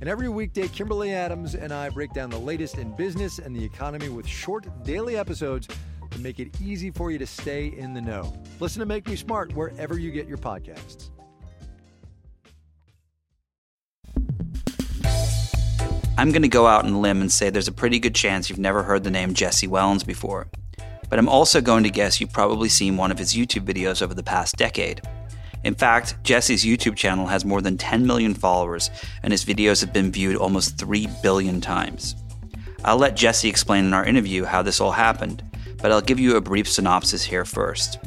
And every weekday, Kimberly Adams and I break down the latest in business and the economy with short daily episodes to make it easy for you to stay in the know. Listen to Make Me Smart wherever you get your podcasts. I'm going to go out on a limb and say there's a pretty good chance you've never heard the name Jesse Wellens before but I'm also going to guess you've probably seen one of his YouTube videos over the past decade. In fact, Jesse's YouTube channel has more than 10 million followers, and his videos have been viewed almost 3 billion times. I'll let Jesse explain in our interview how this all happened, but I'll give you a brief synopsis here first.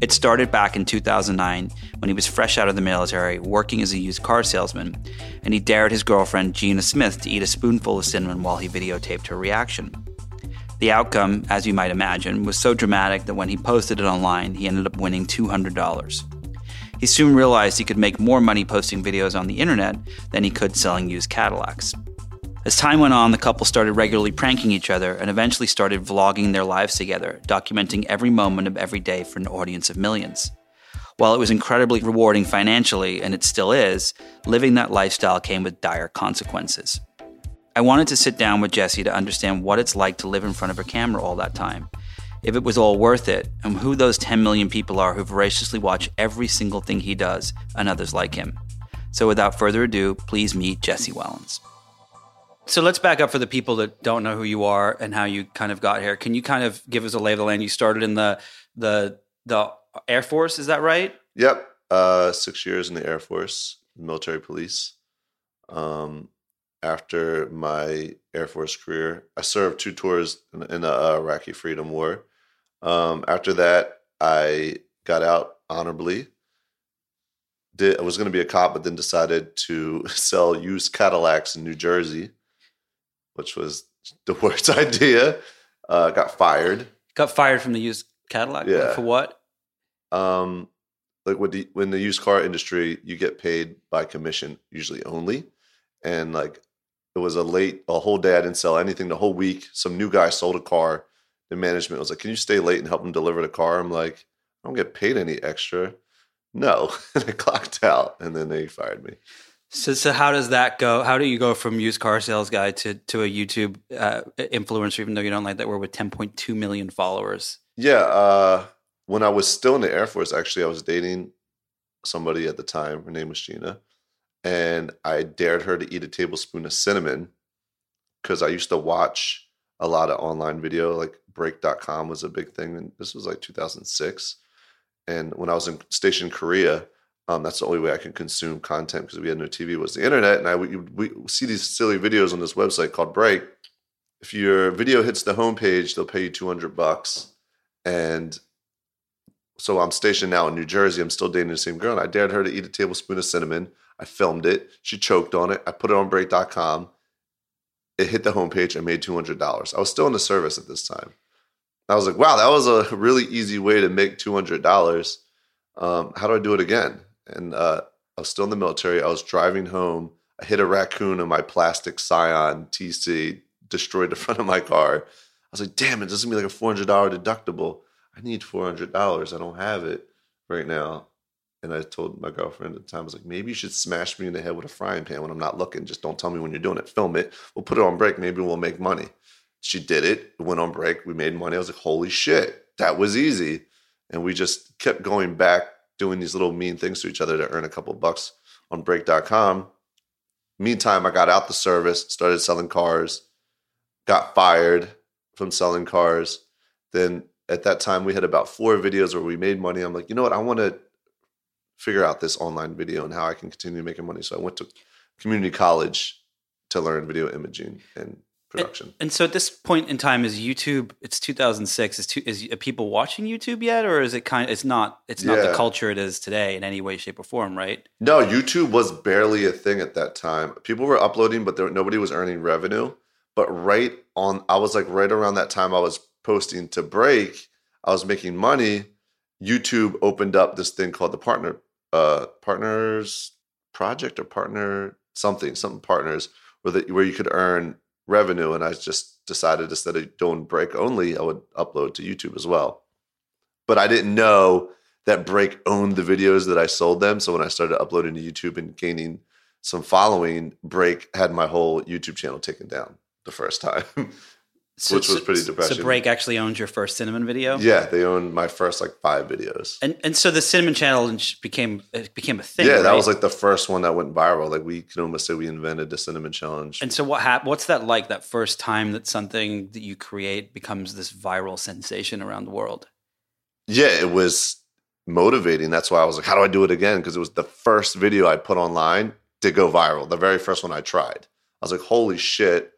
It started back in 2009 when he was fresh out of the military, working as a used car salesman, and he dared his girlfriend, Gina Smith, to eat a spoonful of cinnamon while he videotaped her reaction. The outcome, as you might imagine, was so dramatic that when he posted it online, he ended up winning $200. He soon realized he could make more money posting videos on the internet than he could selling used Cadillacs. As time went on, the couple started regularly pranking each other and eventually started vlogging their lives together, documenting every moment of every day for an audience of millions. While it was incredibly rewarding financially, and it still is, living that lifestyle came with dire consequences. I wanted to sit down with Jesse to understand what it's like to live in front of a camera all that time, if it was all worth it, and who those 10 million people are who voraciously watch every single thing he does and others like him. So without further ado, please meet Jesse Wellens. So let's back up for the people that don't know who you are and how you kind of got here. Can you kind of give us a lay of the land? You started in the the the Air Force, is that right? Yep. Uh, six years in the Air Force, military police. Um, after my Air Force career. I served two tours in, in the uh, Iraqi Freedom War. Um, after that, I got out honorably. Did, I was going to be a cop, but then decided to sell used Cadillacs in New Jersey, which was the worst idea. Uh, got fired. Got fired from the used Cadillac. Yeah. For what? Um, like with the when the used car industry, you get paid by commission usually only, and like it was a late, a whole day I didn't sell anything the whole week. Some new guy sold a car. The management was like, "Can you stay late and help them deliver the car?" I'm like, "I don't get paid any extra." No, and I clocked out, and then they fired me. So, so how does that go? How do you go from used car sales guy to to a YouTube uh, influencer? Even though you don't like that word, with 10.2 million followers. Yeah, uh, when I was still in the Air Force, actually, I was dating somebody at the time. Her name was Gina, and I dared her to eat a tablespoon of cinnamon because I used to watch a lot of online video, like break.com was a big thing. And this was like 2006. And when I was in station Korea, um, that's the only way I could consume content because we had no TV was the internet. And I we, we see these silly videos on this website called Break. If your video hits the homepage, they'll pay you 200 bucks. And so I'm stationed now in New Jersey. I'm still dating the same girl. And I dared her to eat a tablespoon of cinnamon. I filmed it. She choked on it. I put it on break.com. It hit the homepage. I made $200. I was still in the service at this time. I was like, wow, that was a really easy way to make $200. Um, how do I do it again? And uh, I was still in the military. I was driving home. I hit a raccoon in my plastic Scion TC, destroyed the front of my car. I was like, damn, it doesn't be like a $400 deductible. I need $400. I don't have it right now. And I told my girlfriend at the time, I was like, maybe you should smash me in the head with a frying pan when I'm not looking. Just don't tell me when you're doing it. Film it. We'll put it on break. Maybe we'll make money. She did it. It went on break. We made money. I was like, holy shit, that was easy. And we just kept going back, doing these little mean things to each other to earn a couple bucks on break.com. Meantime, I got out the service, started selling cars, got fired from selling cars. Then at that time we had about four videos where we made money. I'm like, you know what? I want to figure out this online video and how I can continue making money. So I went to community college to learn video imaging and production. And, and so at this point in time, is YouTube? It's 2006. Is, two, is people watching YouTube yet, or is it kind? Of, it's not. It's not Yeah. the culture it is today in any way, shape, or form, right? No, YouTube was barely a thing at that time. People were uploading, but there, nobody was earning revenue. But right on, I was like right around that time I was posting to break. I was making money. YouTube opened up this thing called the partner uh, partners project or partner something something partners where that where you could earn revenue. And I just decided instead of doing break only, I would upload to YouTube as well. But I didn't know that Break owned the videos that I sold them. So when I started uploading to YouTube and gaining some following, Break had my whole YouTube channel taken down the first time. So, Which was pretty So depressing. So Break actually owns your first cinnamon video. yeah, they owned my first like five videos. And and so the cinnamon challenge became it became a thing. yeah, that was like the first one that went viral. Like we can almost say we invented the cinnamon challenge. And so what hap- What's that like? That first time that something that you create becomes this viral sensation around the world. yeah, it was motivating. That's why I was like, how do I do it again? Because it was the first video I put online to go viral. The very first one I tried. I was like, holy shit.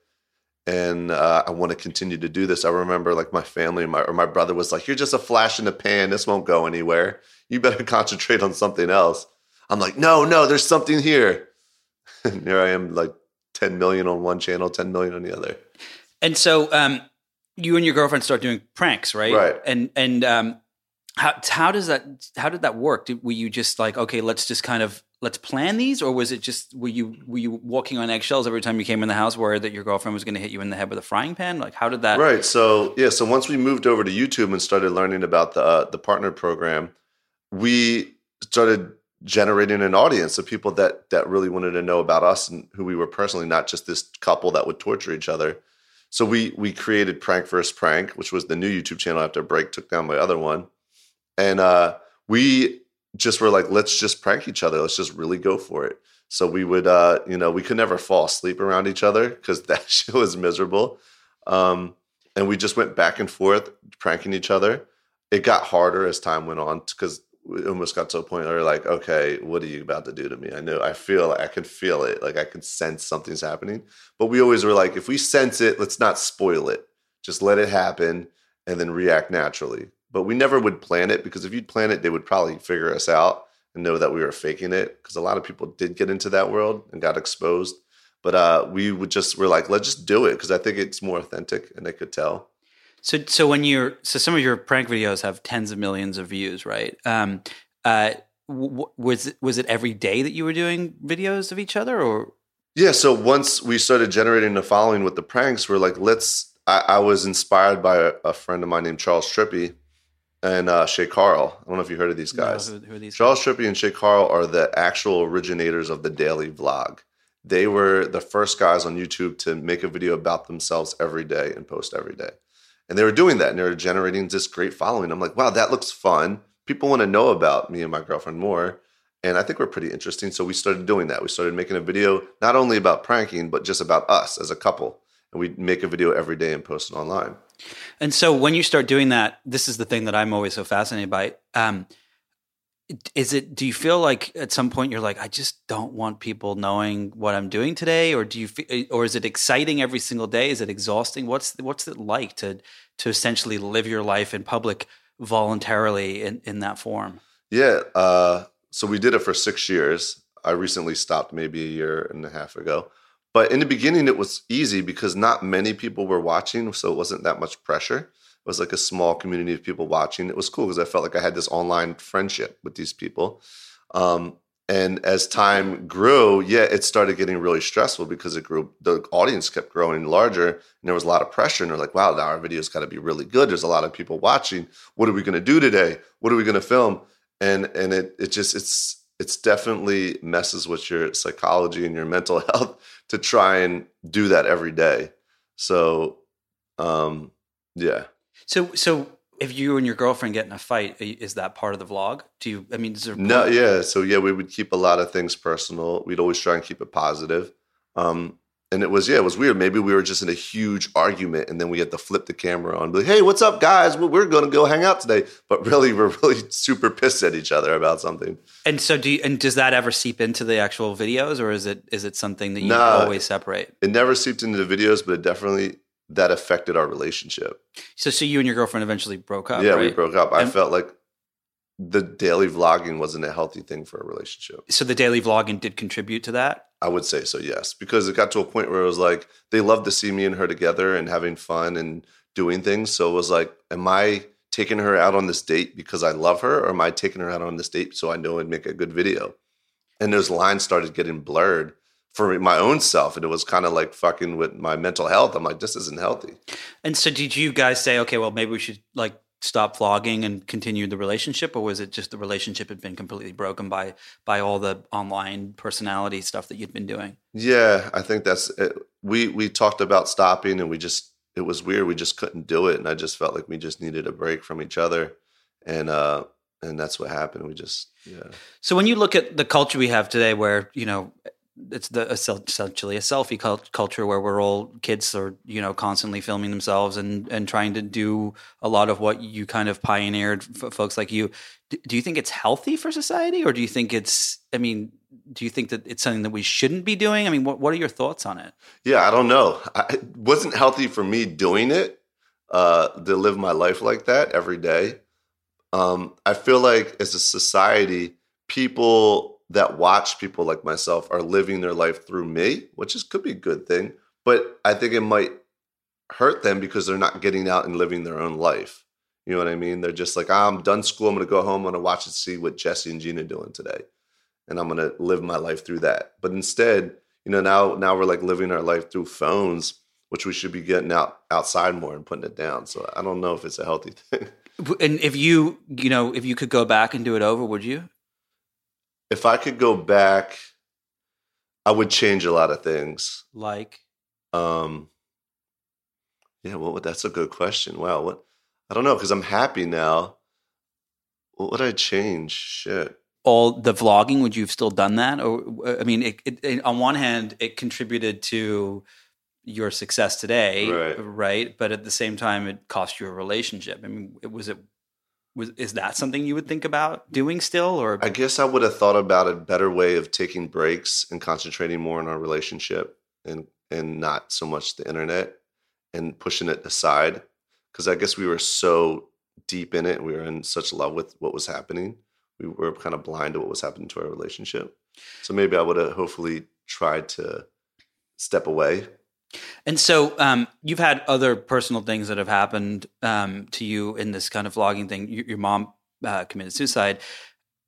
And uh, I want to continue to do this. I remember like my family my, or my brother was like, you're just a flash in the pan. This won't go anywhere. You better concentrate on something else. I'm like, no, no, there's something here. And here I am like 10 million on one channel, 10 million on the other. And so um, you and your girlfriend start doing pranks, right? Right. And and um, how how does that how did that work? Did, were you just like okay, let's just kind of let's plan these, or was it just were you were you walking on eggshells every time you came in the house, worried that your girlfriend was going to hit you in the head with a frying pan? Like how did that? Right. So yeah. So once we moved over to YouTube and started learning about the uh, the partner program, we started generating an audience of people that that really wanted to know about us and who we were personally, not just this couple that would torture each other. So we we created Prank vs Prank, which was the new YouTube channel after Break took down my other one, and uh, we just were like, let's just prank each other. Let's just really go for it. So we would, uh, you know, we could never fall asleep around each other because that shit was miserable. Um, and we just went back and forth pranking each other. It got harder as time went on because we almost got to a point where like, okay, what are you about to do to me? I know, I feel, I can feel it. Like I can sense something's happening. But we always were like, if we sense it, let's not spoil it. Just let it happen and then react naturally. But we never would plan it because if you'd plan it, they would probably figure us out and know that we were faking it because a lot of people did get into that world and got exposed. But uh, we would just we're like, let's just do it because I think it's more authentic and they could tell. So so when you're so some of your prank videos have tens of millions of views, right? Um, uh, w- was it, was it every day that you were doing videos of each other, or Yeah. So once we started generating the following with the pranks, we're like, let's. I, I was inspired by a, a friend of mine named Charles Trippy and uh, Shay Carl. I don't know if you heard of these guys. No, who, who are these? Charles Trippy and Shay Carl are the actual originators of the daily vlog. They were the first guys on YouTube to make a video about themselves every day and post every day. And they were doing that and they were generating this great following. I'm like, wow, that looks fun. People want to know about me and my girlfriend more. And I think we're pretty interesting. So we started doing that. We started making a video not only about pranking, but just about us as a couple. And we'd make a video every day and post it online. And so when you start doing that, this is the thing that I'm always so fascinated by. Um, is it? Do you feel like at some point you're like, I just don't want people knowing what I'm doing today, or do you, or is it exciting every single day? Is it exhausting? What's what's it like to to essentially live your life in public voluntarily in, in that form? Yeah. Uh, so we did it for six years. I recently stopped maybe a year and a half ago. But in the beginning, it was easy because not many people were watching. So it wasn't that much pressure. It was like a small community of people watching. It was cool because I felt like I had this online friendship with these people. Um, and as time grew, yeah, it started getting really stressful because it grew. The audience kept growing larger, and there was a lot of pressure. And they're like, "Wow, now our video's got to be really good. There's a lot of people watching. What are we going to do today? What are we going to film?" And and it it just it's it's definitely messes with your psychology and your mental health to try and do that every day. So, um, yeah. So so if you and your girlfriend get in a fight, is that part of the vlog? Do you? I mean, is there No, yeah. So yeah, we would keep a lot of things personal. We'd always try and keep it positive. Um, and it was yeah, it was weird. Maybe we were just in a huge argument, and then we had to flip the camera on, be like, "Hey, what's up, guys? We're going to go hang out today." But really, we're really super pissed at each other about something. And so, do you, and does that ever seep into the actual videos, or is it is it something that you Nah. always separate? It never seeped into the videos, but it definitely that affected our relationship. So, so you and your girlfriend eventually broke up. yeah, we broke up. I felt like the daily vlogging wasn't a healthy thing for a relationship. So the daily vlogging did contribute to that. I would say so, yes, because it got to a point where it was like they loved to see me and her together and having fun and doing things. So it was like, am I taking her out on this date because I love her, or am I taking her out on this date so I know I'd make a good video? And those lines started getting blurred for my own self, and it was kind of like fucking with my mental health. I'm like, this isn't healthy. And so, did you guys say, okay, well, maybe we should like stop vlogging and continue the relationship, or was it just the relationship had been completely broken by by all the online personality stuff that you'd been doing? Yeah, I think that's it. we we talked about stopping, and we just it was weird. We just couldn't do it, and I just felt like we just needed a break from each other, and uh and that's what happened. We just yeah. So when you look at the culture we have today, where you know it's the essentially a selfie cult- culture where we're all kids are you know constantly filming themselves and and trying to do a lot of what you kind of pioneered for folks like you. D- do you think it's healthy for society, or do you think it's? I mean, do you think that it's something that we shouldn't be doing? I mean, what what are your thoughts on it? Yeah, I don't know. I, it wasn't healthy for me doing it uh, to live my life like that every day. Um, I feel like as a society, people that watch people like myself are living their life through me, which is could be a good thing. But I think it might hurt them because they're not getting out and living their own life. You know what I mean? They're just like, "Ah, I'm done school. I'm going to go home. I'm going to watch and see what Jesse and Gina doing today, and I'm going to live my life through that. But instead, you know, now now we're like living our life through phones, which we should be getting out outside more and putting it down. So I don't know if it's a healthy thing. And if you you know if you could go back and do it over, would you? If I could go back, I would change a lot of things. Like Um, yeah, well, that's a good question. Wow, what? I don't know because I'm happy now. What would I change? Shit. all the vlogging would you have still done that or i mean it, it, it- on one hand it contributed to your success today Right. right but at the same time it cost you a relationship i mean it was it was is that something you would think about doing still or I guess I would have thought about a better way of taking breaks and concentrating more on our relationship and and not so much the internet and pushing it aside because I guess we were so deep in it we were in such love with what was happening. We were kind of blind to what was happening to our relationship. So maybe I would have hopefully tried to step away. And so um, you've had other personal things that have happened um, to you in this kind of vlogging thing. Your, your mom uh, committed suicide.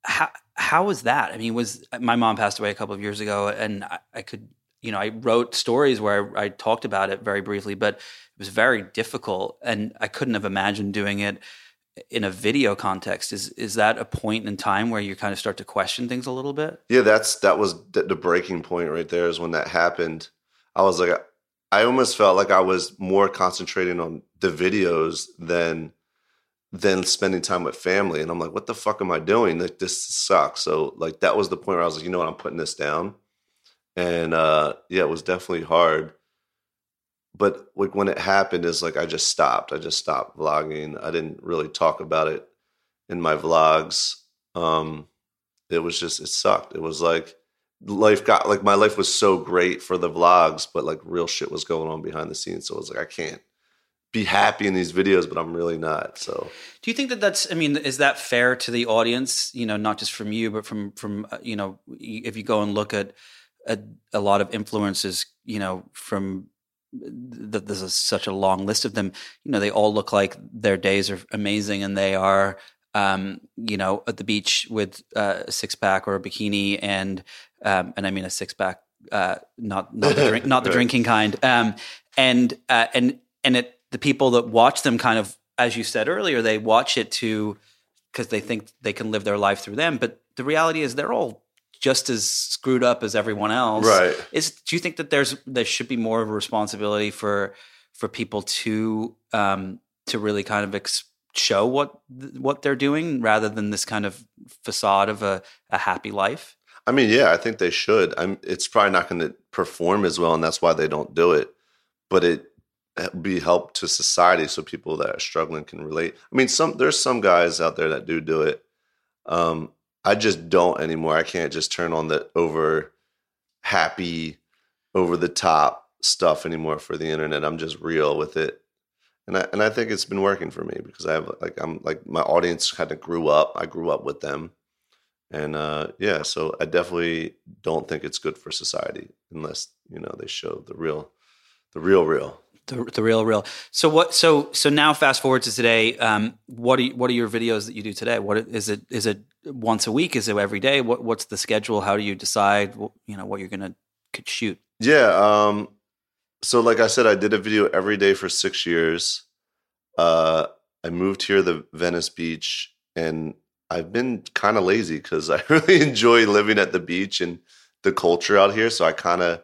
How how was that? I mean, was my mom passed away a couple of years ago, and I, I could, you know, I wrote stories where I, I talked about it very briefly, but it was very difficult, and I couldn't have imagined doing it in a video context. Is is that a point in time where you kind of start to question things a little bit? Yeah, that's that was the, the breaking point right there. Is when that happened. I was like, I almost felt like I was more concentrating on the videos than than spending time with family. And I'm like, what the fuck am I doing? Like this sucks. So like that was the point where I was like, you know what, I'm putting this down. And uh yeah, it was definitely hard. But like when it happened, is like I just stopped. I just stopped vlogging. I didn't really talk about it in my vlogs. Um it was just it sucked. It was like life got like my life was so great for the vlogs, but like real shit was going on behind the scenes. So it was like I can't be happy in these videos, but I'm really not. So Do you think that that's? I mean, is that fair to the audience? You know, not just from you, but from from uh, you know, if you go and look at a, a lot of influences, you know, from th- there's such a long list of them. You know, they all look like their days are amazing, and they are, um, you know, at the beach with uh, a six pack or a bikini, and um, and I mean a six pack, uh, not not the drink, not the drinking kind, um, and uh, and and it the people that watch them kind of, as you said earlier, they watch it to because they think they can live their life through them, but the reality is they're all just as screwed up as everyone else. Right. Is do you think that there's there should be more of a responsibility for for people to um, to really kind of ex- show what what they're doing rather than this kind of facade of a, a happy life? I mean, yeah, I think they should. I'm. It's probably not going to perform as well, and that's why they don't do it. But it be help to society, so people that are struggling can relate. I mean, some there's some guys out there that do do it. Um, I just don't anymore. I can't just turn on the over happy, over the top stuff anymore for the internet. I'm just real with it. And I and I think it's been working for me because I have like I'm like my audience kind of grew up. I grew up with them. And uh yeah, so I definitely don't think it's good for society unless, you know, they show the real the real real. The, the real real. So what so so now fast forward to today, um what are you, what are your videos that you do today? What is it is it once a week? Is it every day? What what's the schedule? How do you decide you know what you're going to could shoot? Yeah, um so like I said, I did a video every day for six years. Uh, I moved here to Venice Beach, and I've been kind of lazy because I really enjoy living at the beach and the culture out here. So I kind of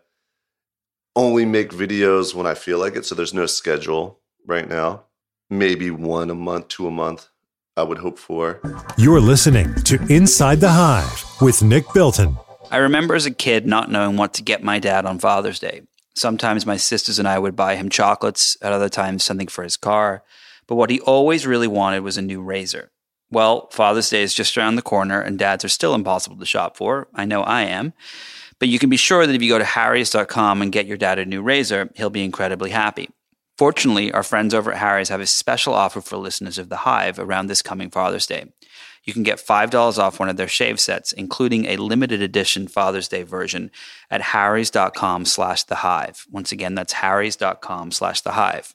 only make videos when I feel like it. So there's no schedule right now. Maybe one a month, two a month. I would hope for. You're listening to Inside the Hive with Nick Bilton. I remember as a kid not knowing what to get my dad on Father's Day. Sometimes my sisters and I would buy him chocolates, at other times, something for his car. But what he always really wanted was a new razor. Well, Father's Day is just around the corner, and dads are still impossible to shop for. I know I am. But you can be sure that if you go to Harry's.com and get your dad a new razor, he'll be incredibly happy. Fortunately, our friends over at Harry's have a special offer for listeners of The Hive around this coming Father's Day you can get $5 off one of their shave sets, including a limited edition Father's Day version at harrys.com slash the hive. Once again, that's harrys.com slash the hive.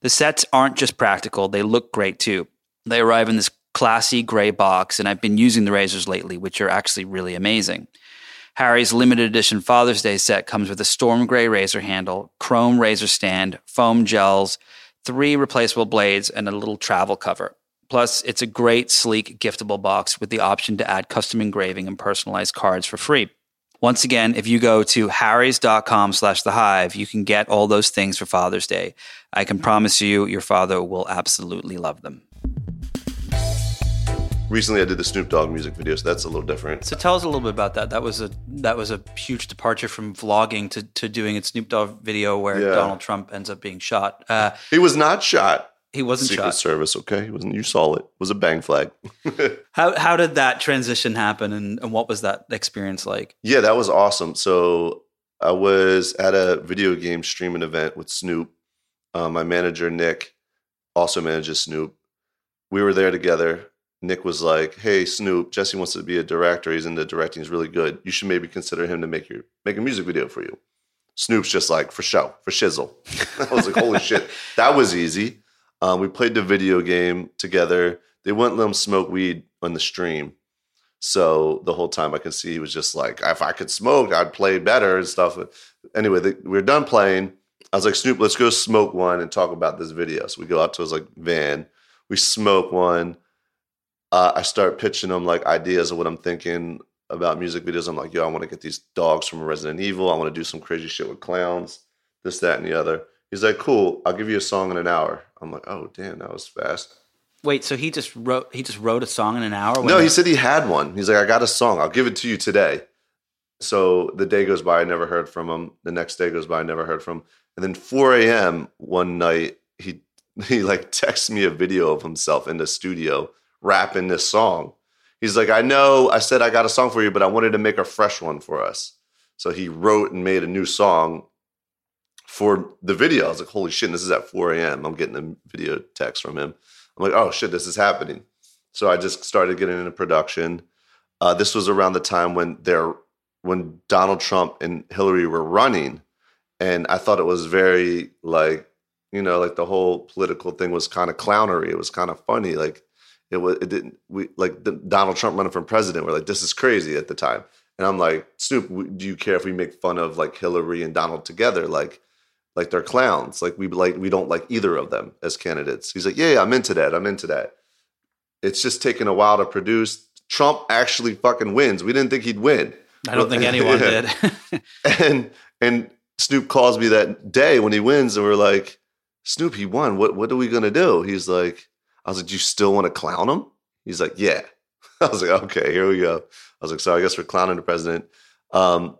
The sets aren't just practical, they look great too. They arrive in this classy gray box, and I've been using the razors lately, which are actually really amazing. Harry's limited edition Father's Day set comes with a storm gray razor handle, chrome razor stand, foam gels, three replaceable blades, and a little travel cover. Plus, it's a great, sleek, giftable box with the option to add custom engraving and personalized cards for free. Once again, if you go to harrys.com slash the hive, you can get all those things for Father's Day. I can promise you your father will absolutely love them. Recently I did the Snoop Dogg music video, so that's a little different. So tell us a little bit about that. That was a that was a huge departure from vlogging to, to doing a Snoop Dogg video where yeah. Donald Trump ends up being shot. Uh, he was not shot. He wasn't Secret shot. Service, okay? He wasn't. You saw it. It was a bang flag. how how did that transition happen, and, and what was that experience like? Yeah, that was awesome. So I was at a video game streaming event with Snoop. Um, my manager Nick also manages Snoop. We were there together. Nick was like, "Hey, Snoop, Jesse wants to be a director. He's into directing. He's really good. You should maybe consider him to make your make a music video for you." Snoop's just like, "For show, for shizzle." I was like, "Holy shit, that was easy." Um, we played the video game together. They wouldn't let him smoke weed on the stream. So the whole time I could see he was just like, if I could smoke, I'd play better and stuff. Anyway, we are done playing. I was like, Snoop, let's go smoke one and talk about this video. So we go out to his like van. We smoke one. Uh, I start pitching him like ideas of what I'm thinking about music videos. I'm like, yo, I want to get these dogs from Resident Evil. I want to do some crazy shit with clowns, this, that, and the other. He's like, cool. I'll give you a song in an hour. I'm like, oh damn, that was fast. Wait, so he just wrote he just wrote a song in an hour? No, he said he had one. He's like, I got a song. I'll give it to you today. So the day goes by, I never heard from him. The next day goes by, I never heard from him. And then 4 a.m. one night, he he like texts me a video of himself in the studio rapping this song. He's like, I know I said I got a song for you, but I wanted to make a fresh one for us. So he wrote and made a new song for the video. I was like, holy shit, this is at 4 a.m. I'm getting a video text from him. I'm like, oh shit, this is happening. So I just started getting into production. Uh, this was around the time when they're when Donald Trump and Hillary were running, and I thought it was very like you know like the whole political thing was kind of clownery. It was kind of funny. Like it was it didn't we like the, Donald Trump running for president. We're like this is crazy at the time, and I'm like Snoop, do you care if we make fun of like Hillary and Donald together? Like like they're clowns. Like we like we don't like either of them as candidates. He's like, yeah, yeah, I'm into that. I'm into that. It's just taking a while to produce. Trump actually fucking wins. We didn't think he'd win. I don't think anyone did. and and Snoop calls me that day when he wins, and we're like, Snoop, he won. What what are we gonna do? He's like, I was like, do you still want to clown him? He's like, yeah. I was like, okay, here we go. I was like, so I guess we're clowning the president. Um,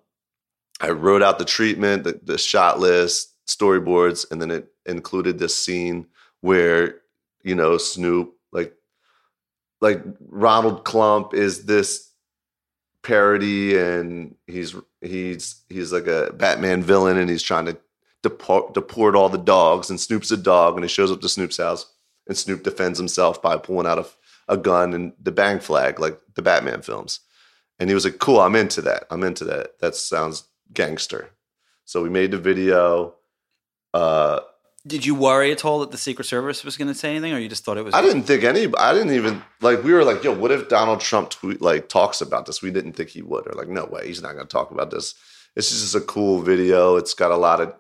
I wrote out the treatment, the, the shot list, storyboards, and then it included this scene where you know Snoop like like Ronald Klump is this parody and he's he's he's like a Batman villain and he's trying to deport, deport all the dogs and Snoop's a dog and he shows up to Snoop's house and Snoop defends himself by pulling out a, a gun and the bang flag like the Batman films. And he was like, "Cool, I'm into that. I'm into that. That sounds gangster." So we made the video. Uh, Did you worry at all that the Secret Service was going to say anything, or you just thought it was? I didn't think any. I didn't even like. We were like, "Yo, what if Donald Trump tweet like talks about this?" We didn't think he would. Or like, no way, he's not going to talk about this. It's just a cool video. It's got a lot of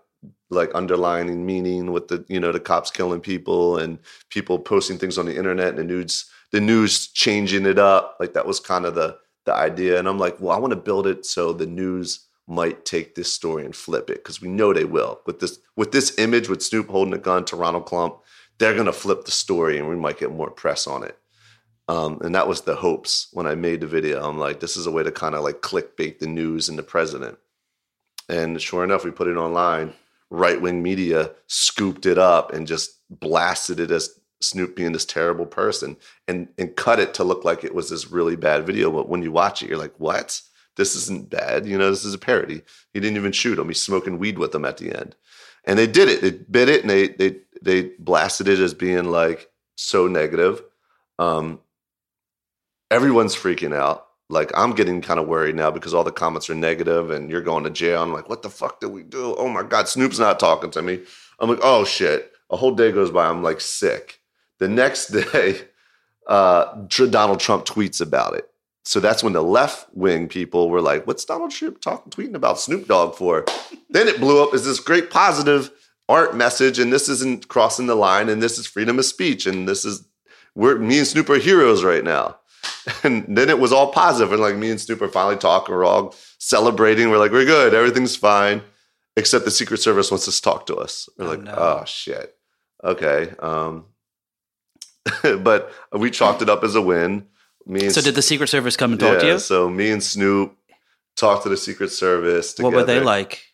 like underlining meaning with the you know the cops killing people and people posting things on the internet and the news the news changing it up. Like that was kind of the the idea. And I'm like, well, I want to build it so the news might take this story and flip it because we know they will with this with this image with Snoop holding a gun to Ronald Klump They're gonna flip the story and we might get more press on it. Um, and that was the hopes when I made the video. I'm like, this is a way to kind of like clickbait the news and the president. And sure enough, we put it online. Right wing media scooped it up and just blasted it as Snoop being this terrible person and and cut it to look like it was this really bad video. But when you watch it, you're like, what? This isn't bad. You know, this is a parody. He didn't even shoot him. He's smoking weed with them at the end. And they did it. They bit it and they they they blasted it as being like so negative. Um, everyone's freaking out. Like I'm getting kind of worried now because all the comments are negative and you're going to jail. I'm like, what the fuck did we do? Oh my God, Snoop's not talking to me. I'm like, oh shit. A whole day goes by. I'm like sick. The next day, uh, Donald Trump tweets about it. So that's when the left wing people were like, what's Donald Trump talking, tweeting about Snoop Dogg for? then it blew up as this great positive art message, and this isn't crossing the line, and this is freedom of speech, and this is we're me and Snoop are heroes right now. And then it was all positive, and like me and Snoop are finally talking, we're all celebrating. We're like, we're good, everything's fine, except the Secret Service wants to talk to us. We're Oh, like, no. oh shit, okay. Um, but we chalked it up as a win. Me and So did the Secret Service come and talk to you? So me and Snoop talked to the Secret Service. what were they like?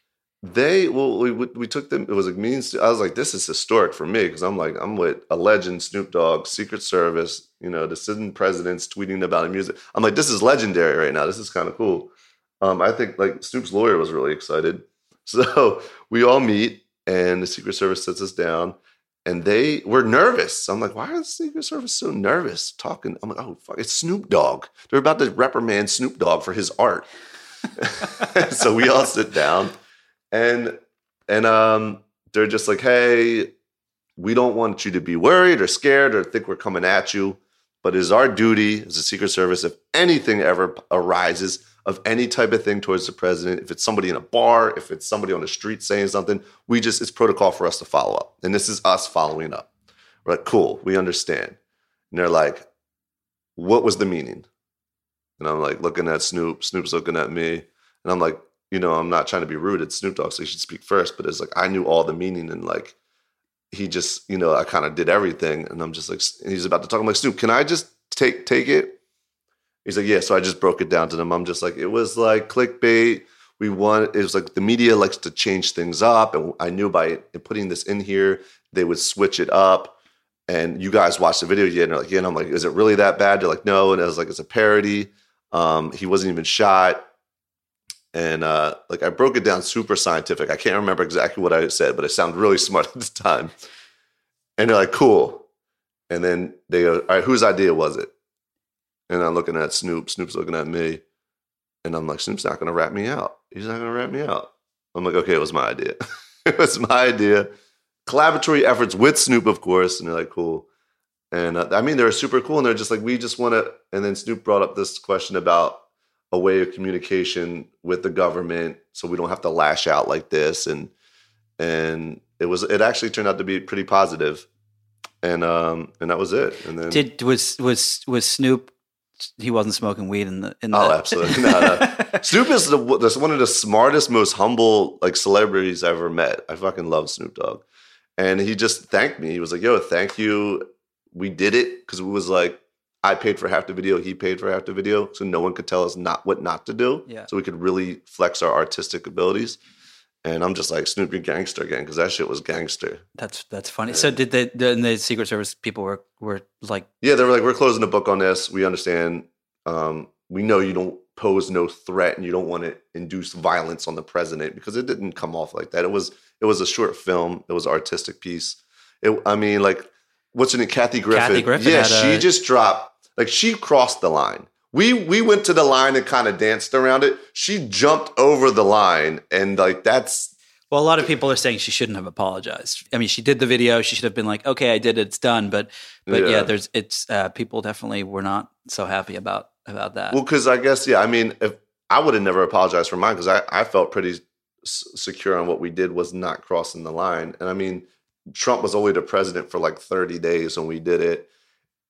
They well, we we we took them. It was like me and Snoop, I was like, this is historic for me because I'm like, I'm with a legend, Snoop Dogg, Secret Service. You know, the sitting presidents tweeting about music. I'm like, this is legendary right now. This is kind of cool. Um, I think like Snoop's lawyer was really excited. So we all meet, and the Secret Service sits us down, and they were nervous. I'm like, why are the Secret Service so nervous talking? I'm like, oh fuck, it's Snoop Dogg. They're about to reprimand Snoop Dogg for his art. so we all sit down, and and um, they're just like, hey, we don't want you to be worried or scared or think we're coming at you, but it is our duty as a Secret Service if anything ever arises of any type of thing towards the president, if it's somebody in a bar, if it's somebody on the street saying something, we just it's protocol for us to follow up, and this is us following up. We're like, cool, we understand. And they're like, what was the meaning? And I'm like looking at Snoop, Snoop's looking at me, and I'm like, you know, I'm not trying to be rude. It's Snoop Dogg, so he should speak first. But it's like I knew all the meaning, and like he just, you know, I kind of did everything, and I'm just like, he's about to talk. I'm like, Snoop, can I just take take it? He's like, yeah. So I just broke it down to them. I'm just like, it was like clickbait. We want. It was like the media likes to change things up, and I knew by putting this in here, they would switch it up. And you guys watched the video yet? And they're like, yeah. And I'm like, is it really that bad? They're like, no. And I was like, it's a parody. Um, he wasn't even shot. And uh, like I broke it down super scientific. I can't remember exactly what I said, but it sounded really smart at the time. And they're like, cool. And then they go, all right, whose idea was it? And I'm looking at Snoop. Snoop's looking at me. And I'm like, Snoop's not going to rat me out. He's not going to rat me out. I'm like, okay, it was my idea. it was my idea. Collaboratory efforts with Snoop, of course. And they're like, cool. And uh, I mean, they're super cool. And they're just like, we just want to. And then Snoop brought up this question about a way of communication with the government so we don't have to lash out like this. And, and it was, it actually turned out to be pretty positive. And, um, and that was it. And then, Did was was was Snoop? He wasn't smoking weed in the in the. Oh, absolutely. No, no. Snoop is the, that's one of the smartest, most humble like celebrities I ever met. I fucking love Snoop Dogg, and he just thanked me. He was like, "Yo, thank you. We did it because it was like I paid for half the video, he paid for half the video, so no one could tell us not what not to do. Yeah. So we could really flex our artistic abilities. And I'm just like Snoop, you're gangster again because that shit was gangster. That's that's funny. So did the, the the Secret Service people were were like Yeah, they were like, we're closing the book on this. We understand. Um, we know you don't pose no threat and you don't want to induce violence on the president because it didn't come off like that. It was it was a short film. It was an artistic piece. It, I mean, like, what's her name? Kathy Griffin. Kathy Griffin Yeah, she just dropped. Like she crossed the line. We we went to the line and kind of danced around it. She jumped over the line and like that's Well, a lot of people are saying she shouldn't have apologized. I mean, she did the video. She should have been like, "Okay, I did it. It's done." But, but yeah, Yeah. there's it's uh, people definitely were not so happy about about that. Well, because I guess yeah. I mean, if I would have never apologized for mine because I I felt pretty s- secure on what we did was not crossing the line. And I mean, Trump was only the president for like thirty days when we did it.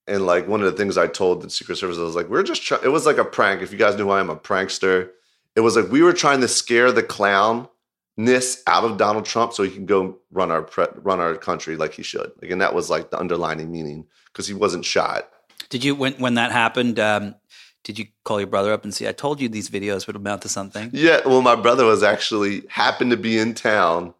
And like one of the things I told the Secret Service I was like, we're just trying. It was like a prank. If you guys knew who I am, a prankster. It was like we were trying to scare the clownness out of Donald Trump so he can go run our pre- run our country like he should. Like, and that was like the underlining meaning because he wasn't shot. did you when when that happened? Um, did you call your brother up and say, "I told you these videos would amount to something"? Yeah, well, my brother was actually happened to be in town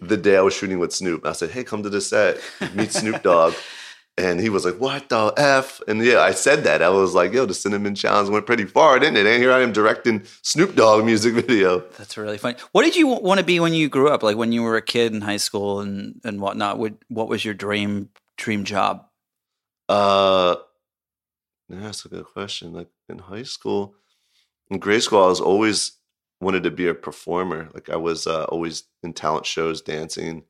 the day I was shooting with Snoop. I said, "Hey, come to the set, meet Snoop Dogg," and he was like, "What the f?" And yeah, I said that. I was like, "Yo, the Cinnamon Challenge went pretty far, didn't it?" And here I am directing Snoop Dogg music video. That's really funny. What did you want to be when you grew up? Like when you were a kid in high school and and whatnot. What what was your dream dream job? Uh, that's a good question. Like in high school, in grade school, I was always wanted to be a performer. Like I was uh, always in talent shows, dancing,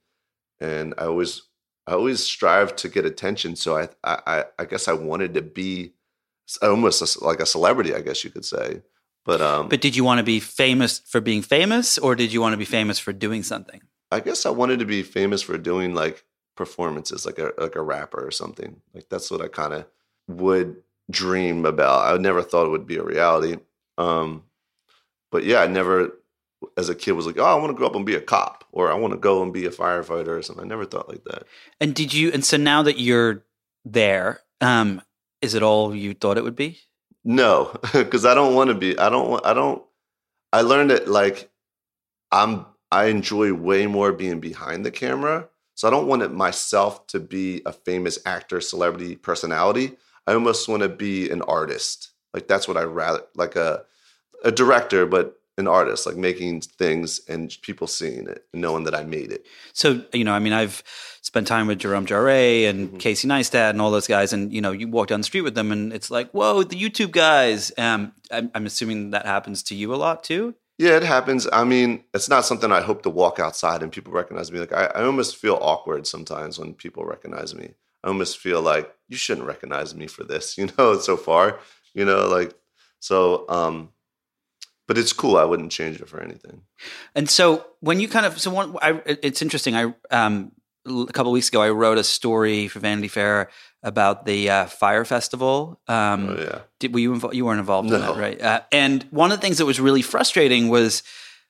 and I always, I always strive to get attention. So I, I, I- guess I wanted to be almost a like a celebrity, I guess you could say. But um, But did you want to be famous for being famous, or did you want to be famous for doing something? I guess I wanted to be famous for doing like performances, like a like a rapper or something. Like that's what I kind of would dream about. I never thought it would be a reality. Um, but yeah, I never, as a kid, was like, oh, I want to grow up and be a cop, or I want to go and be a firefighter or something. I never thought like that. And did you? And so now that you're there, um, is it all you thought it would be? No, because I don't want to be. I don't. want- I don't. I learned that like I'm. I enjoy way more being behind the camera. So I don't want it myself to be a famous actor, celebrity, personality. I almost want to be an artist. Like that's what I rather like a a director, but an artist, like making things and people seeing it, knowing that I made it. So you know, I mean, I've spent time with Jerome Jarre and Mm-hmm. Casey Neistat and all those guys, and you know, you walk down the street with them, and it's like, whoa, the YouTube guys. Um, I'm, I'm assuming that happens to you a lot too. Yeah, it happens. I mean, it's not something I hope to walk outside and people recognize me. Like I, I almost feel awkward sometimes when people recognize me. I almost feel like you shouldn't recognize me for this, you know, so far. You know, like so um but it's cool. I wouldn't change it for anything. And so when you kind of so one, I, it's interesting. I um a couple weeks ago I wrote a story for Vanity Fair about the uh, Fyre Festival. Um, Oh yeah. did, were you involved? You weren't involved in that, right? Uh, and one of the things that was really frustrating was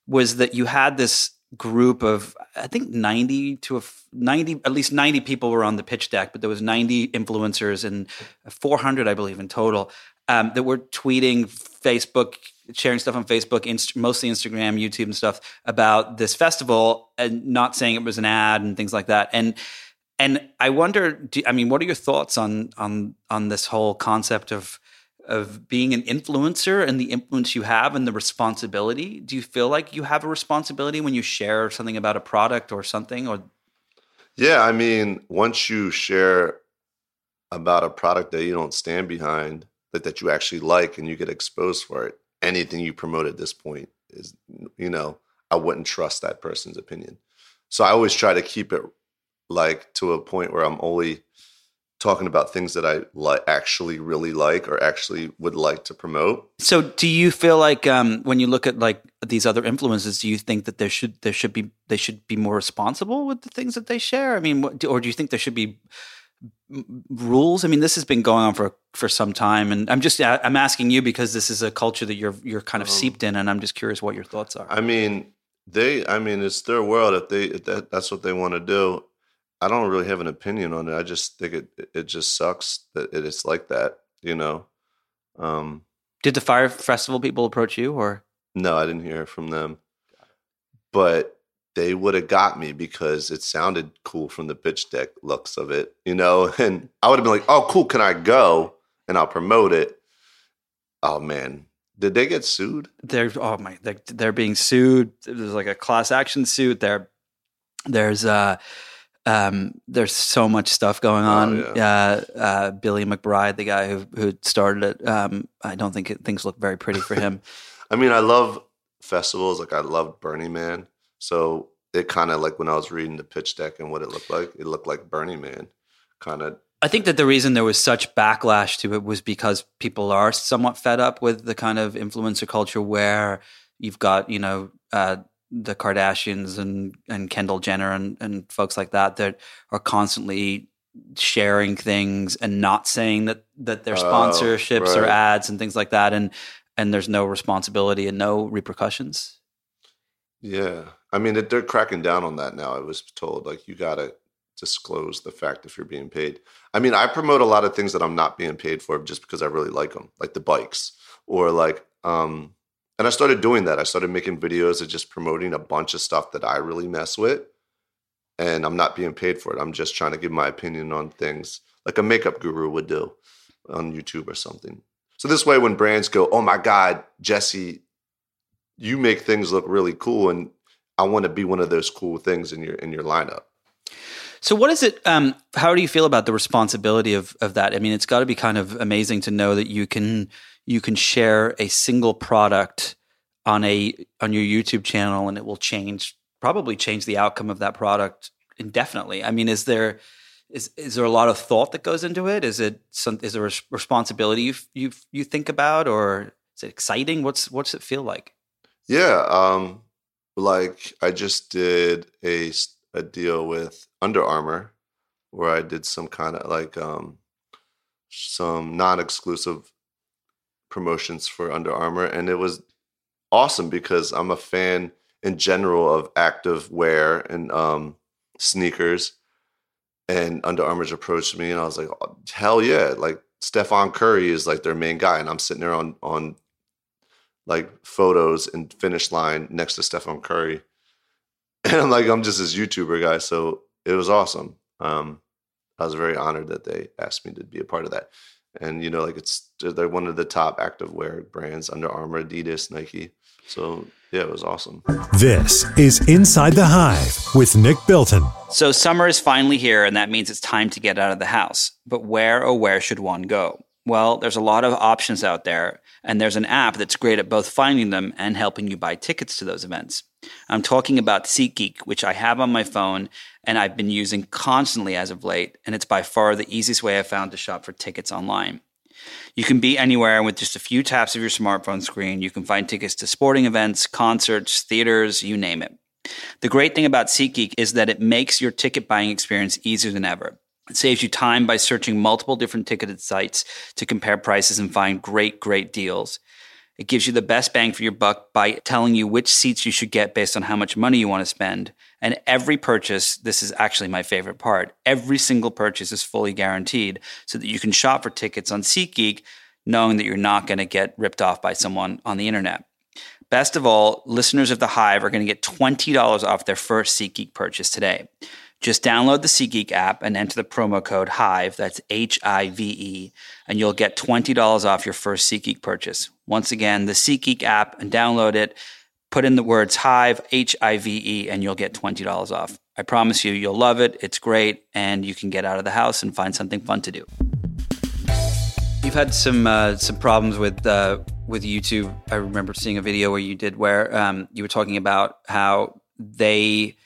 was that you had this group of I think ninety to a f- ninety at least ninety people were on the pitch deck, but there was ninety influencers and four hundred, I believe, in total um, that were tweeting, Facebook, sharing stuff on Facebook, inst- mostly Instagram, YouTube, and stuff about this festival, and not saying it was an ad and things like that, and. And I wonder, do, I mean, what are your thoughts on on on this whole concept of of being an influencer and the influence you have and the responsibility? Do you feel like you have a responsibility when you share something about a product or something? Or Yeah, I mean, once you share about a product that you don't stand behind, that, that you actually like and you get exposed for it, anything you promote at this point is, you know, I wouldn't trust that person's opinion. So I always try to keep it like to a point where I'm only talking about things that I like actually really like or actually would like to promote. so, do you feel like um, when you look at like these other influences, do you think that there should there should be they should be more responsible with the things that they share? I mean, what, or do you think there should be rules? I mean, this has been going on for for some time, and I'm just I'm asking you because this is a culture that you're you're kind of Um, seeped in, and I'm just curious what your thoughts are. I mean, they. I mean, it's their world. If they, if that, that's what they want to do. I don't really have an opinion on it. I just think it, it just sucks that it is like that. you know. Um, Did the Fyre Festival people approach you or? no, I didn't hear from them, but they would have got me because it sounded cool from the pitch deck looks of it, you know. And I would have been like, "Oh, cool, can I go?" And I'll promote it. Oh man, did they get sued? they're oh my they're, they're being sued there's like a class action suit there there's uh um there's so much stuff going on Oh, uh uh billy mcbride the guy who who started it um i don't think it, things look very pretty for him I mean, I love festivals. Like I loved Burning Man. So it kind of like when I was reading the pitch deck and what it looked like, it looked like Burning Man. Kind of i think that the reason there was such backlash to it was because people are somewhat fed up with the kind of influencer culture where you've got you know uh the Kardashians and and Kendall Jenner and and folks like that that are constantly sharing things and not saying that that they're Oh, sponsorships or right. ads and things like that and and there's no responsibility and no repercussions. Yeah. I mean, they're cracking down on that now. I was told, like, you got to disclose the fact if you're being paid. I mean, I promote a lot of things that I'm not being paid for just because I really like them, like the bikes or like, um, and I started doing that. I started making videos of just promoting a bunch of stuff that I really mess with. And I'm not being paid for it. I'm just trying to give my opinion on things like a makeup guru would do on YouTube or something. So this way, when brands go, oh my God, Jesse, you make things look really cool and I want to be one of those cool things in your in your lineup. So what is it um how do you feel about the responsibility of of that? I mean, it's got to be kind of amazing to know that you can you can share a single product on a on your YouTube channel and it will change probably change the outcome of that product indefinitely. I mean, is there is is there a lot of thought that goes into it? Is it some is there a responsibility you you you think about or is it exciting? What's what's it feel like? Yeah, um like I just did a a deal with Under Armour where I did some kind of like um some non-exclusive promotions for Under Armour and it was awesome because I'm a fan in general of active wear and um sneakers and Under Armour's approached me and I was like "Oh, hell yeah like Stephen Curry is like their main guy and I'm sitting there on on like photos and finish line next to Stephen Curry. And I'm like, I'm just this YouTuber guy. So it was awesome. Um, I was very honored that they asked me to be a part of that. And, you know, like it's, they're one of the top active wear brands Under Armour, Adidas, Nike. So yeah, it was awesome. This is Inside the Hive with Nick Bilton. So summer is finally here, and that means it's time to get out of the house. But where, oh, where should one go? Well, there's a lot of options out there, and there's an app that's great at both finding them and helping you buy tickets to those events. I'm talking about SeatGeek, which I have on my phone and I've been using constantly as of late, and it's by far the easiest way I've found to shop for tickets online. You can be anywhere and with just a few taps of your smartphone screen. You can find tickets to sporting events, concerts, theaters, you name it. The great thing about SeatGeek is that it makes your ticket buying experience easier than ever. It saves you time by searching multiple different ticketed sites to compare prices and find great, great deals. It gives you the best bang for your buck by telling you which seats you should get based on how much money you want to spend. And every purchase, this is actually my favorite part, every single purchase is fully guaranteed so that you can shop for tickets on SeatGeek knowing that you're not going to get ripped off by someone on the internet. Best of all, listeners of The Hive are going to get $20 off their first SeatGeek purchase today. Just download the SeatGeek app and enter the promo code HIVE, that's H I V E, and you'll get $20 off your first SeatGeek purchase. Once again, the SeatGeek app and download it, put in the words HIVE, H I V E, and you'll get $20 off. I promise you, you'll love it. It's great, and you can get out of the house and find something fun to do. You've had some uh, some problems with uh, with YouTube. I remember seeing a video where you did where um, you were talking about how they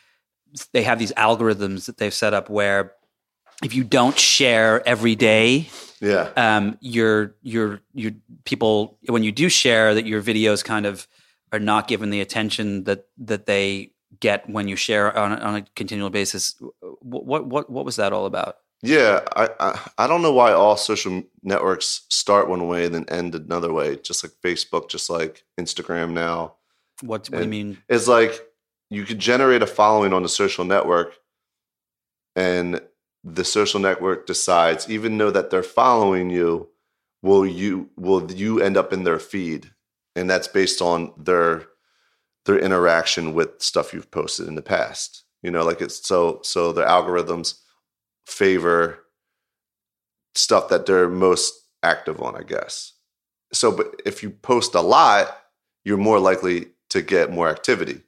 they have these algorithms that they've set up where if you don't share every day, Yeah. um, your your your people when you do share that your videos kind of are not given the attention that that they get when you share on a, on a continual basis. What what what what was that all about? Yeah, I, I I don't know why all social networks start one way and then end another way. Just like Facebook, just like Instagram now. What, what do you mean? It's like you could generate a following on a social network, and the social network decides, even though that they're following you, will you will you end up in their feed, and that's based on their their interaction with stuff you've posted in the past. You know, like it's so so the algorithms favor stuff that they're most active on, I guess. So, but if you post a lot, you're more likely to get more activity.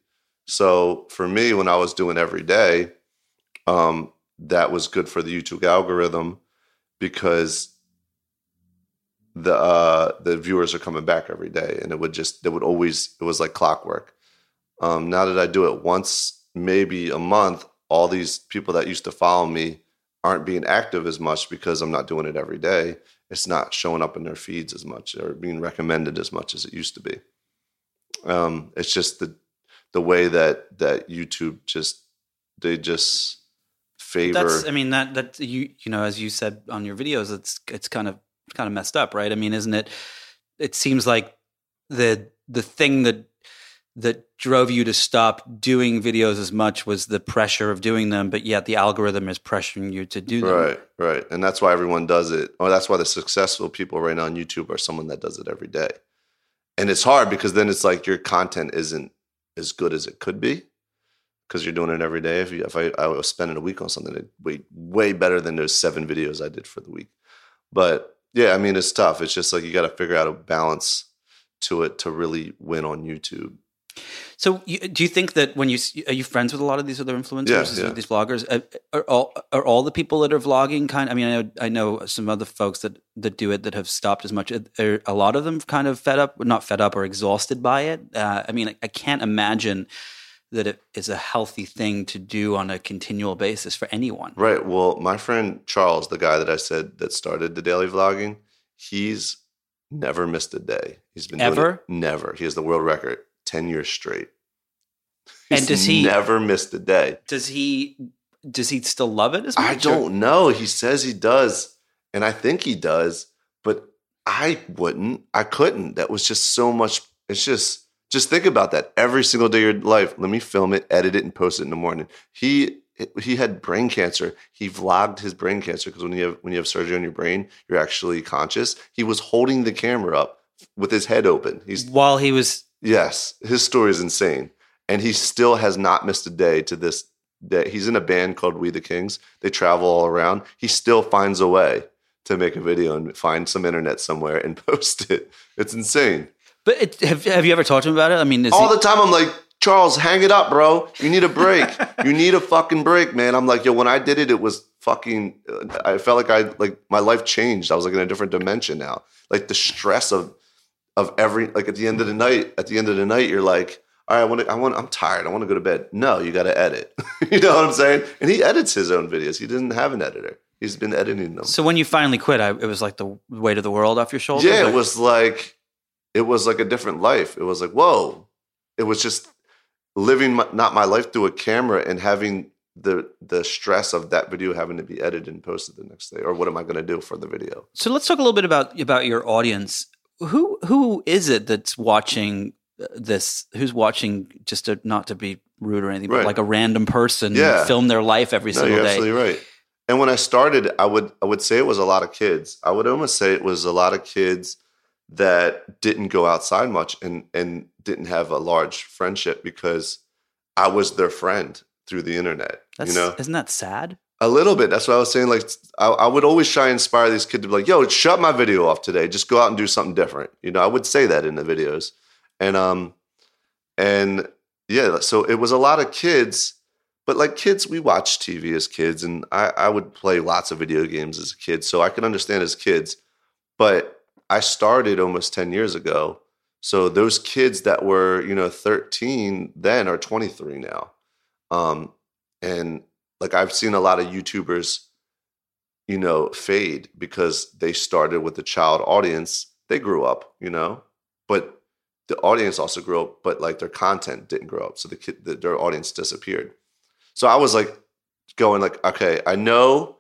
So for me, when I was doing every day, um, that was good for the YouTube algorithm because the uh, the viewers are coming back every day, and it would just it would always it was like clockwork. Um, now that I do it once, maybe a month, all these people that used to follow me aren't being active as much because I'm not doing it every day. It's not showing up in their feeds as much or being recommended as much as it used to be. Um, it's just the the way that that YouTube just they just favor. That's, I mean, that that you you know, as you said on your videos, it's it's kind of kind of messed up, right? I mean, isn't it? It seems like the the thing that that drove you to stop doing videos as much was the pressure of doing them, but yet the algorithm is pressuring you to do them. Right, right. And that's why everyone does it. Or that's why the successful people right now on YouTube are someone that does it every day. And it's hard because then it's like your content isn't as good as it could be because you're doing it every day. If you, if I, I was spending a week on something, it'd way way better than those seven videos I did for the week. But yeah, I mean, it's tough. It's just like you got to figure out a balance to it to really win on YouTube. So, you, do you think that when you are you friends with a lot of these other influencers, Yeah, yeah. these vloggers, are, are all are all the people that are vlogging kind? I mean, I know, I know some other folks that that do it that have stopped as much. Are a lot of them kind of fed up, not fed up or exhausted by it? Uh, I mean, I, can't imagine that it is a healthy thing to do on a continual basis for anyone. Right. Well, my friend Charles, the guy that I said that started the daily vlogging, he's never missed a day. He's been Ever? never. He has the world record ten years straight. And does he- never missed a day? Does he does he still love it as much? I don't know. He says he does, and I think he does, but I wouldn't. I couldn't. That was just so much. It's just just think about that every single day of your life. Let me film it, edit it, and post it in the morning. He he had brain cancer. He vlogged his brain cancer because when you have when you have surgery on your brain, you're actually conscious. He was holding the camera up with his head open. He's While he was Yes, his story is insane, and he still has not missed a day to this day. He's in a band called We the Kings. They travel all around. He still finds a way to make a video and find some internet somewhere and post it. It's insane. But it, have have you ever talked to him about it? I mean, is All he, the time, I'm like, Charles, hang it up, bro. You need a break. you need a fucking break, man. I'm like, yo, when I did it, it was fucking. uh, I felt like I like my life changed. I was like in a different dimension now. Like the stress of of every like at the end of the night. At the end of the night, you're like, all right, I want to. I want. I'm tired. I want to go to bed. No, you got to edit. you know what I'm saying? And he edits his own videos. He didn't have an editor. He's been editing them. so when you finally quit, I, it was like the weight of the world off your shoulders. Yeah, it was like it was like a different life. It was like whoa. It was just living my, not my life through a camera and having the the stress of that video having to be edited and posted the next day. Or what am I going to do for the video? So let's talk a little bit about about your audience. Who who is it that's watching uh, this? Who's watching just to not to be rude or anything, but like a random person Yeah. film their life every No, single you're day? absolutely right. And when I started, I would I would say it was a lot of kids. I would almost say it was a lot of kids that didn't go outside much and and didn't have a large friendship because I was their friend through the internet. That's, you know, isn't that sad? A little bit. That's what I was saying. Like, I, I would always try and inspire these kids to be like, "Yo, shut my video off today. Just go out and do something different." You know, I would say that in the videos, and um, and yeah. So it was a lot of kids, but like kids, we watched TV as kids, and I, I would play lots of video games as a kid, so I can understand as kids. But I started almost ten years ago, so those kids that were you know thirteen then are twenty three now, um, and like I've seen a lot of YouTubers, you know, fade because they started with a child audience. They grew up, you know, but the audience also grew up, but like their content didn't grow up, so the kid, the, their audience disappeared. So I was like going like, okay, I know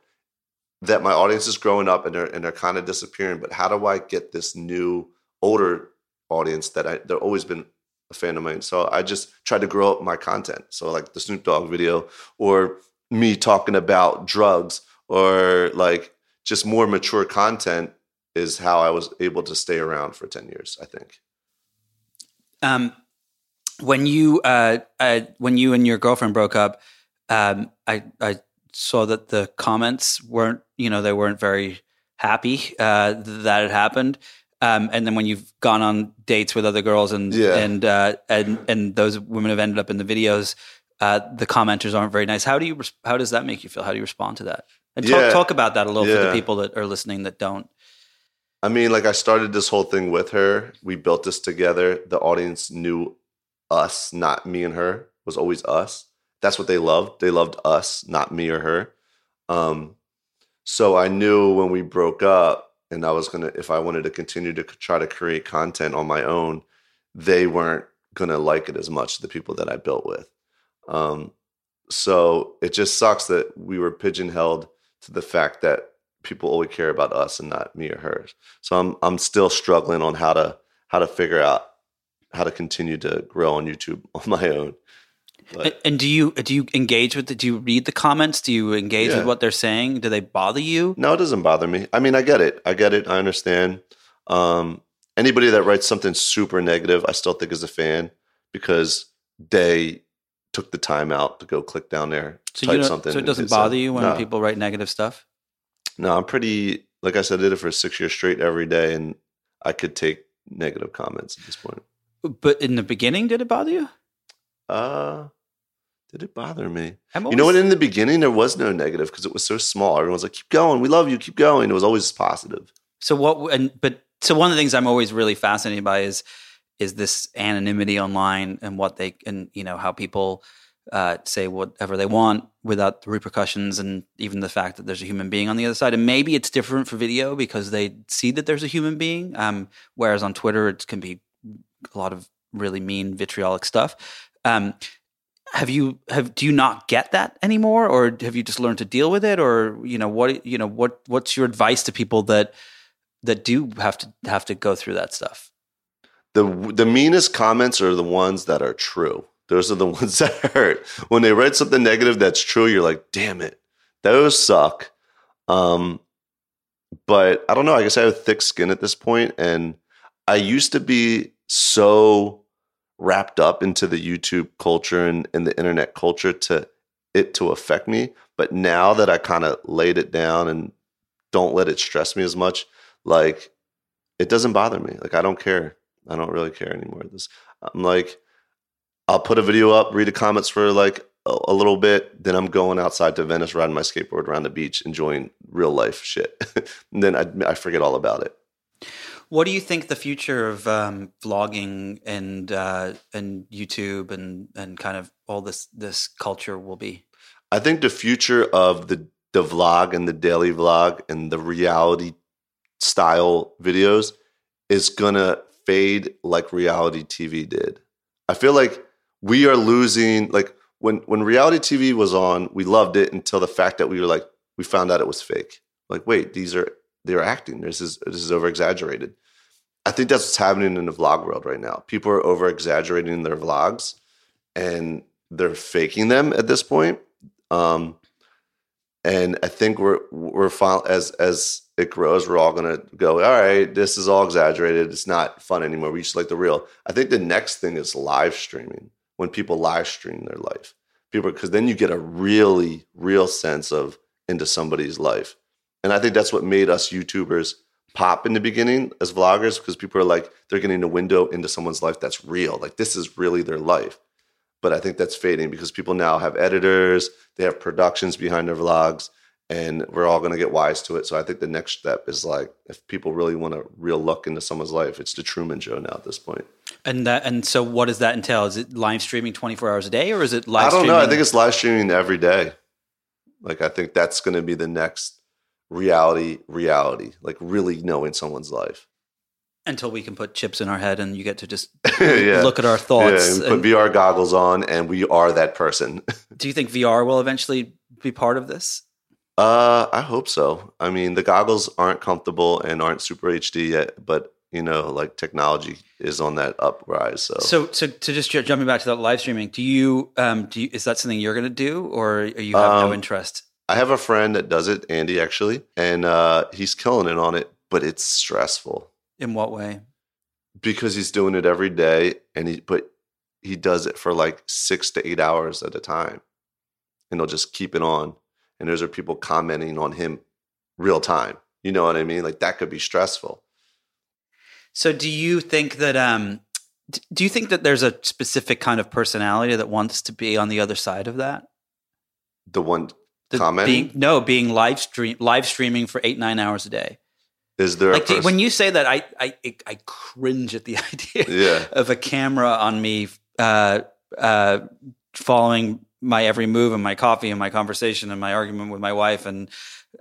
that my audience is growing up and they're and they're kind of disappearing, but how do I get this new older audience that I they've always been a fan of mine? So I just tried to grow up my content. So like the Snoop Dogg video or me talking about drugs or like just more mature content is how I was able to stay around for 10 years, I think. Um, when you uh, uh, when you and your girlfriend broke up, um, I I saw that the comments weren't you know they weren't very happy uh, that it happened. Um, and then when you've gone on dates with other girls and Yeah. and uh, and and those women have ended up in the videos, uh, the commenters aren't very nice. How do you how does that make you feel? How do you respond to that? And talk Yeah. talk about that a little for the people that are listening that don't. I mean, like I started this whole thing with her. We built this together. The audience knew us, not me and her. It was always us. That's what they loved. They loved us, not me or her. Um, so I knew when we broke up, and I was gonna, if I wanted to continue to try to create content on my own, they weren't gonna like it as much. The people that I built with. Um, so it just sucks that we were pigeonholed to the fact that people only care about us and not me or hers. So I'm I'm still struggling on how to how to figure out how to continue to grow on YouTube on my own. But And, and do you do you engage with the, do you read the comments? Do you engage Yeah. with what they're saying? Do they bother you? no, it doesn't bother me. I mean, I get it. I get it. I understand. Um, anybody that writes something super negative, I still think is a fan because they took the time out to go click down there, So type something. so it doesn't bother you when No. people write negative stuff. No, I'm pretty. Like I said, I did it for six years straight every day, and I could take negative comments at this point. But in the beginning, did it bother you? Uh, did it bother me? I'm You know what? In the beginning, there was no negative because it was so small. Everyone's like, "Keep going, we love you, keep going." It was always positive. So what? And but so one of the things I'm always really fascinated by is is this anonymity online and what they and you know how people uh, say whatever they want without the repercussions and even the fact that there's a human being on the other side. And maybe it's different for video because they see that there's a human being. Um, whereas on Twitter, it can be a lot of really mean vitriolic stuff. Um, have you have do you not get that anymore, or have you just learned to deal with it, or you know what you know what what's your advice to people that that do have to have to go through that stuff? The The meanest comments are the ones that are true. Those are the ones that hurt. When they write something negative that's true, you're like, "Damn it, those suck." Um, but I don't know. I guess I have thick skin at this point, and I used to be so wrapped up into the YouTube culture and, and the internet culture to it to affect me. But now that I kind of laid it down and don't let it stress me as much, like it doesn't bother me. Like I don't care. I don't really care anymore. This I'm like, I'll put a video up, read the comments for like a, a little bit, then I'm going outside to Venice, riding my skateboard around the beach, enjoying real life shit. and then I, I forget all about it. What do you think the future of um, vlogging and uh, and YouTube and and kind of all this this culture will be? I think the future of the the vlog and the daily vlog and the reality style videos is gonna fade like reality TV did. I feel like we are losing like when when reality TV was on, we loved it until the fact that we were like we found out it was fake. Like, wait, these are they're acting. This is this is over exaggerated. I think that's what's happening in the vlog world right now. People are over exaggerating their vlogs and they're faking them at this point. Um, and I think we're we're as as it grows, we're all gonna go. All right, this is all exaggerated. It's not fun anymore. We just like the real. I think the next thing is live streaming. When people live stream their life, people because then you get a really real sense of into somebody's life. And I think that's what made us YouTubers pop in the beginning as vloggers because people are like they're getting a window into someone's life that's real. Like this is really their life. But I think that's fading because people now have editors, they have productions behind their vlogs, and we're all going to get wise to it. So I think the next step is like if people really want a real look into someone's life, it's the Truman Show now at this point. And that and so what does that entail? Is it live streaming twenty four hours a day, or is it live? I don't know. I think it's live streaming every day. Like I think that's going to be the next reality reality, like really knowing someone's life. until we can put chips in our head and you get to just yeah. look at our thoughts. Yeah, and put and- VR goggles on, and we are that person. do you think VR will eventually be part of this? Uh, I hope so. I mean, the goggles aren't comfortable and aren't super HD yet, but you know, like technology is on that uprise. So, So, so to just ju- jumping back to that live streaming, do you, um, do you, is that something you're going to do, or are you have no Um, interest? I have a friend that does it, Andy, actually, and uh, he's killing it on it. but it's stressful In what way? because he's doing it every day and he but he does it for like six to eight hours at a time and he'll just keep it on and those are people commenting on him real time you know what i mean like that could be stressful So do you think that um do you think that there's a specific kind of personality that wants to be on the other side of that? the one The Commenting? being, no, being live stream live streaming for 8 9 hours a day. is there Like do- when you say that I I I cringe at the idea yeah of a camera on me uh uh following my every move and my coffee and my conversation and my argument with my wife and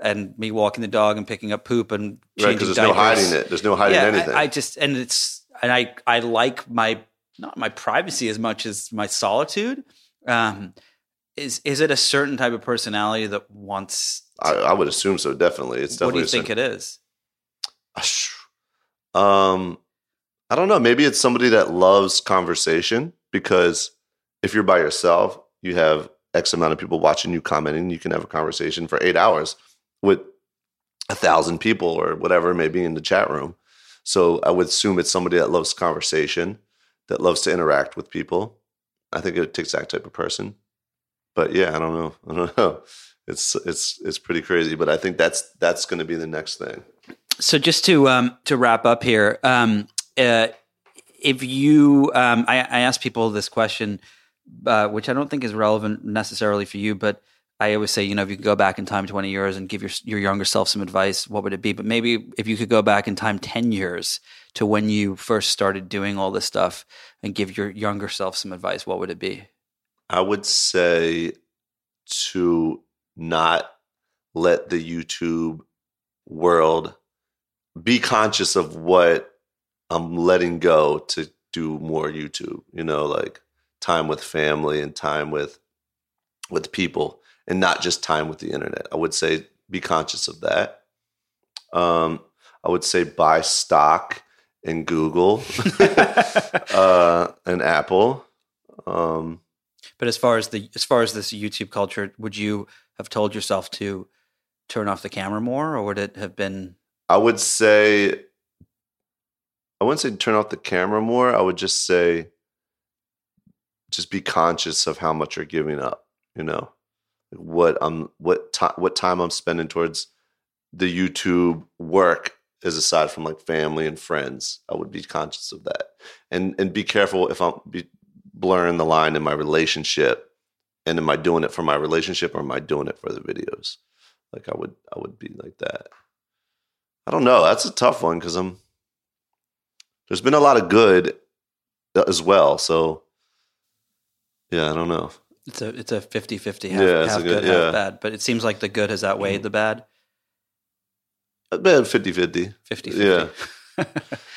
and me walking the dog and picking up poop and right changing because there's no hiding it there's no hiding yeah, I- anything I, just and it's and I I like my not my privacy as much as my solitude. Um, is is it a certain type of personality that wants? I, I would assume so definitely it's what do you think it is? Um, I don't know. Maybe it's somebody that loves conversation because if you're by yourself, you have X amount of people watching you commenting. You can have a conversation for eight hours with a thousand people or whatever it may be in the chat room. So I would assume it's somebody that loves conversation, that loves to interact with people. I think it takes that type of person. But yeah, I don't know. I don't know. It's it's it's pretty crazy. But I think that's that's going to be the next thing. So just to um, to wrap up here, um, uh, if you, um, I, I ask people this question, uh, which I don't think is relevant necessarily for you, but I always say, you know, if you could go back in time twenty years and give your your younger self some advice, what would it be? But maybe if you could go back in time ten years to when you first started doing all this stuff and give your younger self some advice, what would it be? I would say to not let the YouTube world be conscious of what I'm letting go to do more YouTube, you know, like time with family and time with with people and not just time with the internet. I would say be conscious of that. Um I would say buy stock in Google uh and Apple. Um But as far as the as far as this YouTube culture, would you have told yourself to turn off the camera more, or would it have been I would say I wouldn't say turn off the camera more. I would just say just be conscious of how much you're giving up, you know. What I'm what time what time I'm spending towards the YouTube work is aside from like family and friends. I would be conscious of that. And and be careful if I'm be blurring the line in my relationship and am I doing it for my relationship or am I doing it for the videos? Like I would I would be like that. I don't know. That's a tough one because I'm. There's been a lot of good uh, as well. So, yeah, I don't know. It's a it's a 50-50, half, Yeah, it's half a good, good- yeah. half bad. But it seems like the good has outweighed the bad. About 50 50. 50 Yeah.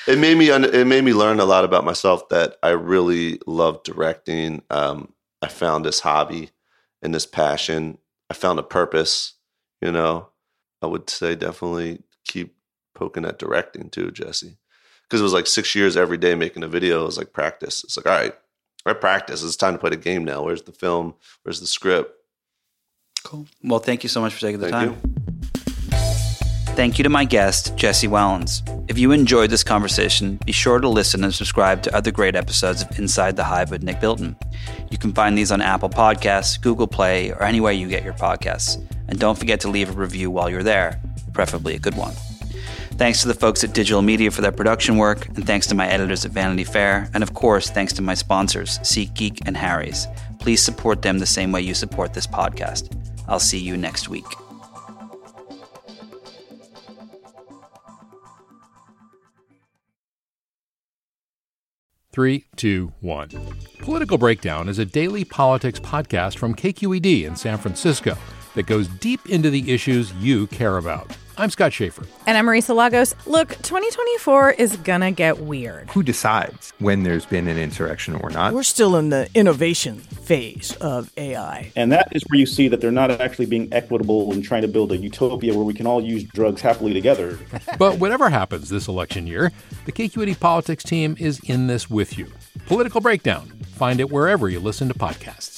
It made me it made me learn a lot about myself that I really love directing. Um, I found this hobby and this passion. I found a purpose. You know, I would say definitely keep poking at directing too, Jesse, because it was like six years every day making a video. It was like practice. It's like all right, I practice. It's time to play the game now. Where's the film? Where's the script? Cool. Well, thank you so much for taking the Thank time. you. Thank you to my guest, Jesse Wellens. If you enjoyed this conversation, be sure to listen and subscribe to other great episodes of Inside the Hive with Nick Bilton. You can find these on Apple Podcasts, Google Play, or anywhere you get your podcasts. And don't forget to leave a review while you're there, preferably a good one. Thanks to the folks at Digital Media for their production work, and thanks to my editors at Vanity Fair, and of course, thanks to my sponsors, SeatGeek and Harry's. Please support them the same way you support this podcast. I'll see you next week. Three, two, one. Political Breakdown is a daily politics podcast from KQED in San Francisco that goes deep into the issues you care about. I'm Scott Shafer. And I'm Marisa Lagos. Look, 2024 is gonna get weird. who decides when there's been an insurrection or not? We're still in the innovation phase of AI. And that is where you see that they're not actually being equitable and trying to build a utopia where we can all use drugs happily together. But whatever happens this election year, the KQED politics team is in this with you. Political Breakdown. Find it wherever you listen to podcasts.